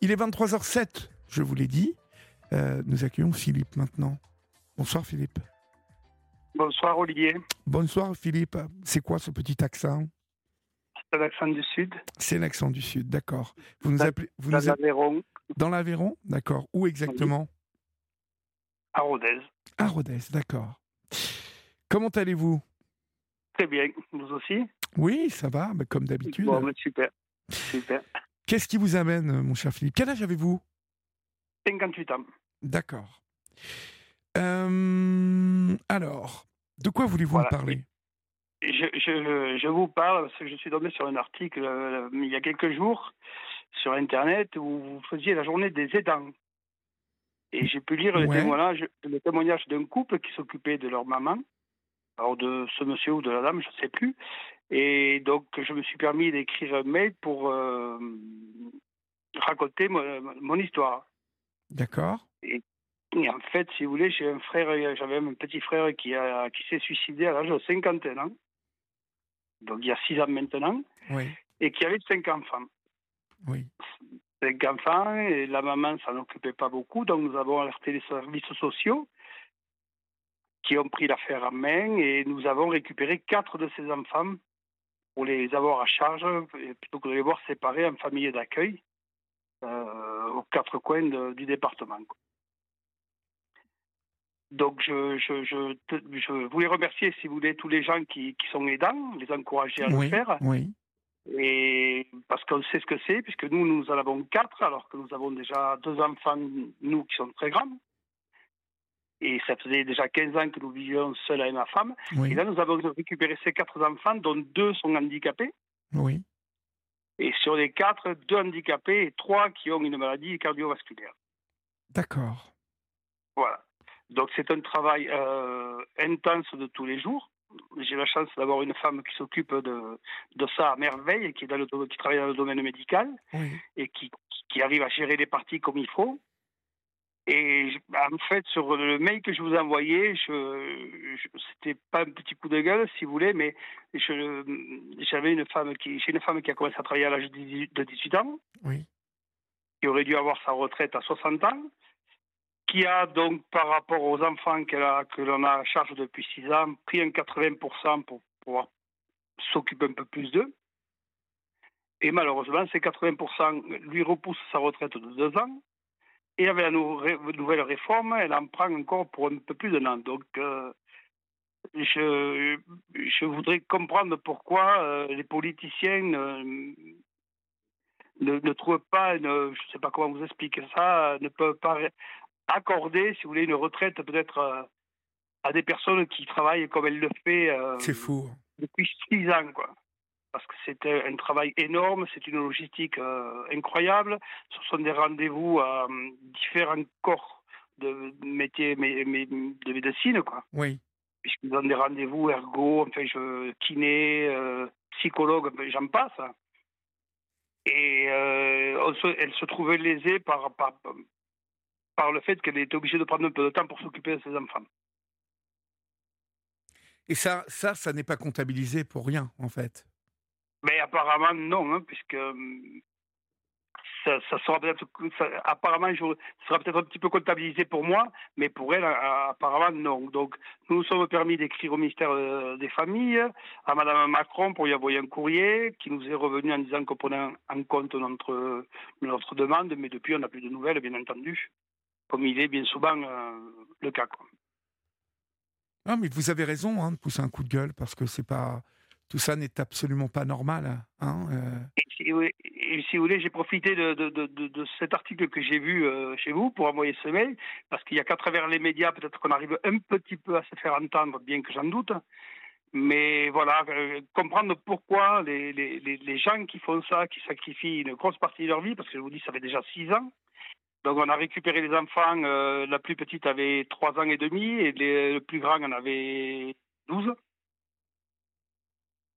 Il est 23h07, je vous l'ai dit. Euh, nous accueillons Philippe maintenant. Bonsoir Philippe. Bonsoir Olivier. Bonsoir Philippe. C'est quoi ce petit accent? C'est l'accent du Sud. C'est l'accent du Sud, d'accord. Vous nous Dans- appelez vous Dans nous appelez- l'Aveyron, dans l'Aveyron, d'accord. Où exactement? À Rodez. À Rodez, d'accord. Comment allez-vous? Très bien. Vous aussi? Oui, ça va, mais comme d'habitude. Bon, super. Super. Qu'est-ce qui vous amène, euh, mon cher Philippe? Quel âge avez-vous? 58 ans. D'accord. Euh, alors, de quoi voulez-vous Voilà. me parler? Je, je, je vous parle parce que je suis tombé sur un article euh, il y a quelques jours sur Internet où vous faisiez la journée des aidants. Et j'ai pu lire le témoignage, le témoignage d'un couple qui s'occupait de leur maman, alors de ce monsieur ou de la dame, je ne sais plus. Et donc, je me suis permis d'écrire un mail pour euh, raconter mon, mon histoire. D'accord. Et en fait, si vous voulez, j'ai un frère, j'avais un petit frère qui, a, qui s'est suicidé à l'âge de 51 ans, donc il y a 6 ans maintenant, Oui, et qui avait 5 enfants. oui. 5 enfants, et la maman s'en occupait pas beaucoup, donc nous avons alerté les services sociaux qui ont pris l'affaire en main, et nous avons récupéré 4 de ces enfants pour les avoir à charge, plutôt que de les voir séparés en famille d'accueil aux quatre coins de- du département. quoi. Donc, je, je, je, te- je voulais remercier, si vous voulez, tous les gens qui, qui sont aidants, les encourager à le faire. oui. Et parce qu'on sait ce que c'est, puisque nous, nous en avons quatre, alors que nous avons déjà deux enfants, nous, qui sont très grands. Et ça faisait déjà 15 ans que nous vivions seuls avec ma femme. oui, Et là, nous avons récupéré ces quatre enfants, dont deux sont handicapés. oui. Et sur les quatre, deux handicapés et trois qui ont une maladie cardiovasculaire. D'accord. Voilà. Donc c'est un travail euh, intense de tous les jours. J'ai la chance d'avoir une femme qui s'occupe de, de ça à merveille et qui, est dans le, do- qui travaille dans le domaine médical Oui, et qui, qui arrive à gérer les parties comme il faut. Et en fait, sur le mail que je vous ai envoyé, je, je- c'était pas un petit coup de gueule, si vous voulez, mais je- j'avais une femme qui, j'ai une femme qui a commencé à travailler à l'âge de 18 de 18 ans, oui. qui aurait dû avoir sa retraite à 60 ans, qui a donc, par rapport aux enfants qu'elle a, que l'on a à charge depuis 6 ans, pris un 80% pour pouvoir s'occuper un peu plus d'eux. Et malheureusement, ces 80% lui repoussent sa retraite de 2 ans. Et avec la nouvelle réforme, elle en prend encore pour un peu plus d'un an. Donc, euh, je, je voudrais comprendre pourquoi euh, les politiciens euh, ne, ne trouvent pas, je ne sais pas comment vous expliquer ça, ne peuvent pas accorder, si vous voulez, une retraite peut-être euh, à des personnes qui travaillent comme elle le fait C'est fou. depuis six ans, quoi. Parce que c'est un travail énorme, c'est une logistique euh, incroyable. Ce sont des rendez-vous à euh, différents corps de métiers mé- mé- de médecine, quoi. Oui, Puisqu'ils ont des rendez-vous ergo, enfin, je, kiné, euh, psychologue, j'en passe. Et se- elle se trouvait lésée par, par, par le fait qu'elle était obligée de prendre un peu de temps pour s'occuper de ses enfants. Et ça, ça, ça n'est pas comptabilisé pour rien, en fait. Mais apparemment, non, hein, puisque hum, ça, ça sera peut-être. Apparemment, sera peut-être un petit peu comptabilisé pour moi, mais pour elle, apparemment, non. Donc, nous nous sommes permis d'écrire au ministère euh, des Familles, à Madame Macron, pour lui envoyer un courrier qui nous est revenu en disant qu'on prenait en compte notre, demande, mais depuis, on n'a plus de nouvelles, bien entendu, comme il est bien souvent euh, le cas. Ah, mais vous avez raison hein, de pousser un coup de gueule parce que c'est pas tout ça n'est absolument pas normal. Hein, euh. Et si, vous voulez, j'ai profité de, cet article que j'ai vu euh, chez vous pour envoyer ce mail, parce qu'il n'y a qu'à travers les médias, peut-être qu'on arrive un petit peu à se faire entendre, bien que j'en doute. Mais voilà, euh, comprendre pourquoi les, gens qui font ça, qui sacrifient une grosse partie de leur vie, parce que je vous dis, ça fait déjà six ans. Donc on a récupéré les enfants, la plus petite avait trois ans et demi, et le plus grand en avait 12.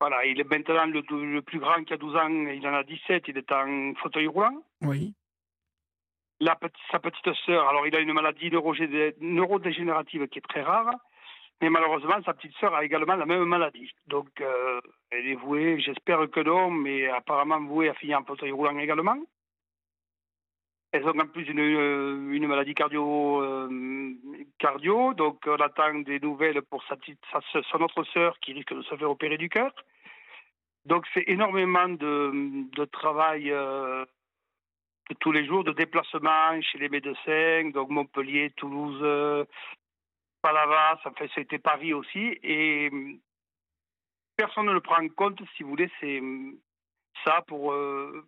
Voilà, il est maintenant le, le plus grand qui a 12 ans, il en a 17, il est en fauteuil roulant. Oui, La petite, sa petite sœur, alors il a une maladie neurodégénérative qui est très rare, mais malheureusement sa petite sœur a également la même maladie. Donc euh, elle est vouée, j'espère que non, mais apparemment vouée à finir en fauteuil roulant également. Elles ont en plus une, une maladie cardio, cardio, donc on attend des nouvelles pour sa, sa, son autre sœur qui risque de se faire opérer du cœur. Donc c'est énormément de, travail de tous les jours, de déplacement chez les médecins, donc Montpellier, Toulouse, Palavas, enfin c'était Paris aussi, et personne ne le prend en compte, si vous voulez, c'est ça pour euh,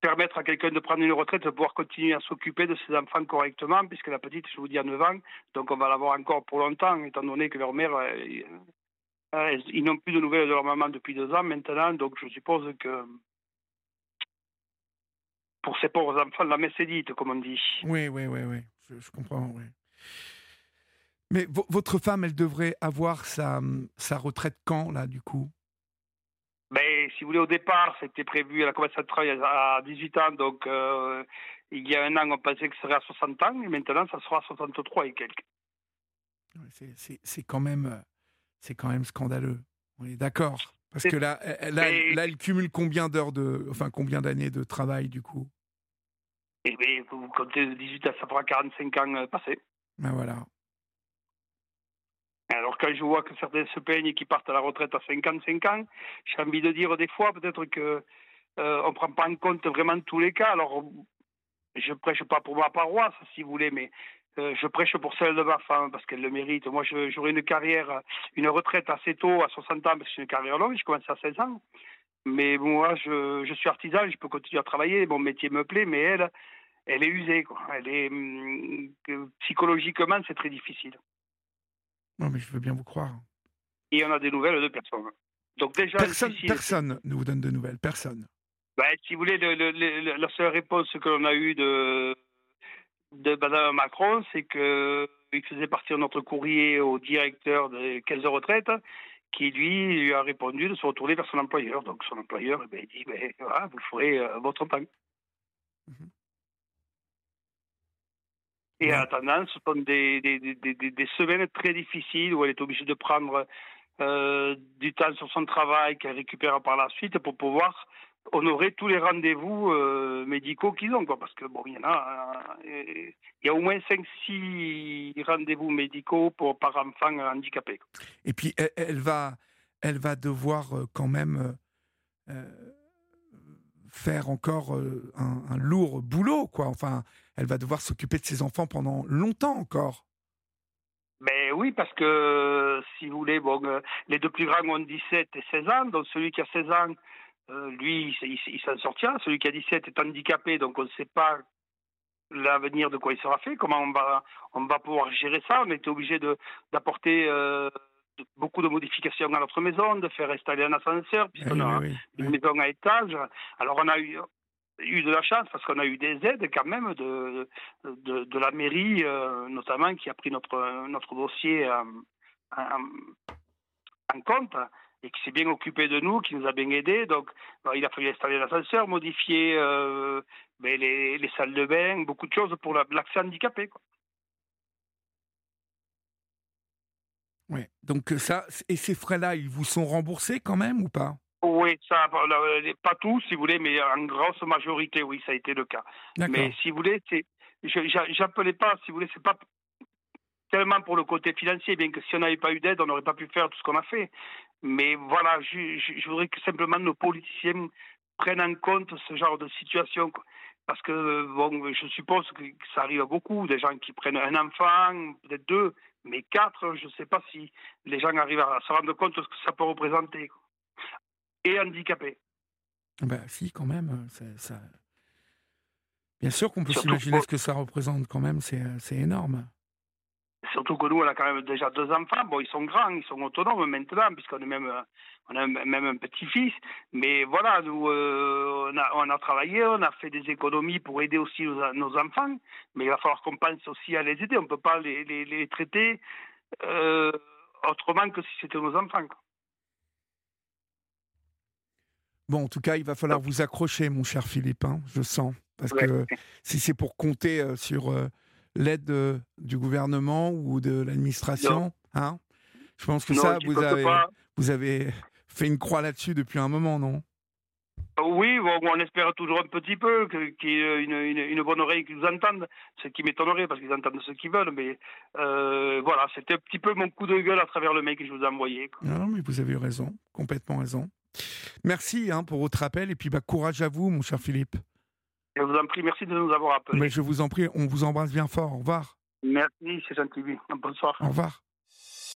permettre à quelqu'un de prendre une retraite, de pouvoir continuer à s'occuper de ses enfants correctement, puisque la petite, je vous dis, a 9 ans, donc on va l'avoir encore pour longtemps, étant donné que leur mère, euh, euh, ils n'ont plus de nouvelles de leur maman depuis deux ans maintenant, donc je suppose que pour ces pauvres enfants, la messe est dite, comme on dit. Oui, oui, oui, oui, je, comprends, oui. Mais votre femme, elle devrait avoir sa, sa retraite quand, là, du coup? Si vous voulez, au départ, c'était prévu, elle a commencé à travailler à 18 ans, donc euh, il y a un an, on pensait que ce serait à 60 ans, et maintenant, ça sera à 63 et quelques. C'est quand même, c'est quand même scandaleux. On est d'accord. Parce que là, là, elle cumule combien d'heures de, enfin, combien d'années de travail du coup? Eh bien, vous comptez de 18 à ça fera 45 ans euh, passés. Ben voilà. Alors quand je vois que certains se plaignent et qui partent à la retraite à 55 ans, j'ai envie de dire des fois peut-être que euh, on prend pas en compte vraiment tous les cas. Alors je prêche pas pour ma paroisse si vous voulez, mais euh, je prêche pour celle de ma femme parce qu'elle le mérite. Moi j'aurais une carrière, une retraite assez tôt, à 60 ans, parce que c'est une carrière longue, je commence à 16 ans. Mais moi je, je suis artisan, je peux continuer à travailler, mon métier me plaît, mais elle, elle est usée. Quoi. Elle est, hum, psychologiquement, c'est très difficile. Non, mais je veux bien vous croire. Et on a des nouvelles de personne. Donc déjà, personne, personne ne vous donne de nouvelles, personne. Ben, si vous voulez, la seule réponse que l'on a eue de, de Mme Macron, c'est qu'il faisait partir notre courrier au directeur des caisses de retraite, qui lui, lui a répondu de se retourner vers son employeur. Donc son employeur eh ben, dit ben, voilà, vous ferez euh, votre temps. Et en attendant, ce sont des, des, des, des, semaines très difficiles où elle est obligée de prendre euh, du temps sur son travail qu'elle récupère par la suite pour pouvoir honorer tous les rendez-vous euh, médicaux qu'ils ont. Quoi, parce que bon, il y en a, euh, il y a au moins 5-6 rendez-vous médicaux pour, par enfant handicapé. Et puis, elle, elle, va, elle va devoir quand même faire encore un, un, lourd boulot. Quoi. Enfin, elle va devoir s'occuper de ses enfants pendant longtemps encore. Mais oui, parce que si vous voulez, bon, euh, les deux plus grands ont 17 et 16 ans, donc celui qui a 16 ans, euh, lui, il, s'en sortira. Celui qui a 17 est handicapé, donc on ne sait pas l'avenir de quoi il sera fait, comment on va, on va pouvoir gérer ça. On était obligé d'apporter euh, beaucoup de modifications à notre maison, de faire installer un ascenseur, puisqu'on a une maison à étage. Alors on a eu, eu de la chance parce qu'on a eu des aides quand même de, de, de la mairie, euh, notamment, qui a pris notre, notre dossier en, en, compte et qui s'est bien occupé de nous, qui nous a bien aidés. Donc, il a fallu installer l'ascenseur, modifier euh, ben, les, les, salles de bain, beaucoup de choses pour l'accès handicapé. Quoi. Oui, donc ça, et ces frais-là, ils vous sont remboursés quand même ou pas? Oui, ça, pas tous, si vous voulez, mais en grosse majorité, oui, ça a été le cas. Mais si vous voulez, c'est, j'appelais pas, si vous voulez, c'est pas tellement pour le côté financier, bien que si on n'avait pas eu d'aide, on n'aurait pas pu faire tout ce qu'on a fait. Mais voilà, je, voudrais que simplement nos politiciens prennent en compte ce genre de situation. Parce que, bon, je suppose que ça arrive à beaucoup, des gens qui prennent un enfant, peut-être deux, mais quatre, je ne sais pas si les gens arrivent à se rendre compte de ce que ça peut représenter et handicapés. Ben, si, quand même. Ça... Bien sûr qu'on peut s'imaginer ce que ça représente quand même, c'est énorme. Surtout que nous, on a quand même déjà deux enfants. Bon, ils sont grands, ils sont autonomes maintenant, puisqu'on est même, on a même un petit-fils. Mais voilà, nous, euh, on, a, on, a, travaillé, on a fait des économies pour aider aussi nos, enfants. Mais il va falloir qu'on pense aussi à les aider. On ne peut pas les, les, les traiter euh, autrement que si c'était nos enfants. Bon, en tout cas, il va falloir vous accrocher, mon cher Philippe, hein, je sens. Parce que si c'est pour compter euh, sur l'aide euh, du gouvernement ou de l'administration, hein, je pense que ça, vous avez, vous avez fait une croix là-dessus depuis un moment, non? Oui, on espère toujours un petit peu qu'il y ait une, bonne oreille qui nous entende, ce qui m'étonnerait parce qu'ils entendent ce qu'ils veulent, mais euh, voilà, c'était un petit peu mon coup de gueule à travers le mail que je vous ai envoyé. Non, mais vous avez raison, complètement raison. Merci hein, pour votre appel et puis bah, courage à vous, mon cher Philippe. Je vous en prie, merci de nous avoir appelés. Mais je vous en prie, on vous embrasse bien fort. Au revoir. Merci, c'est gentil. Bonsoir. Au revoir.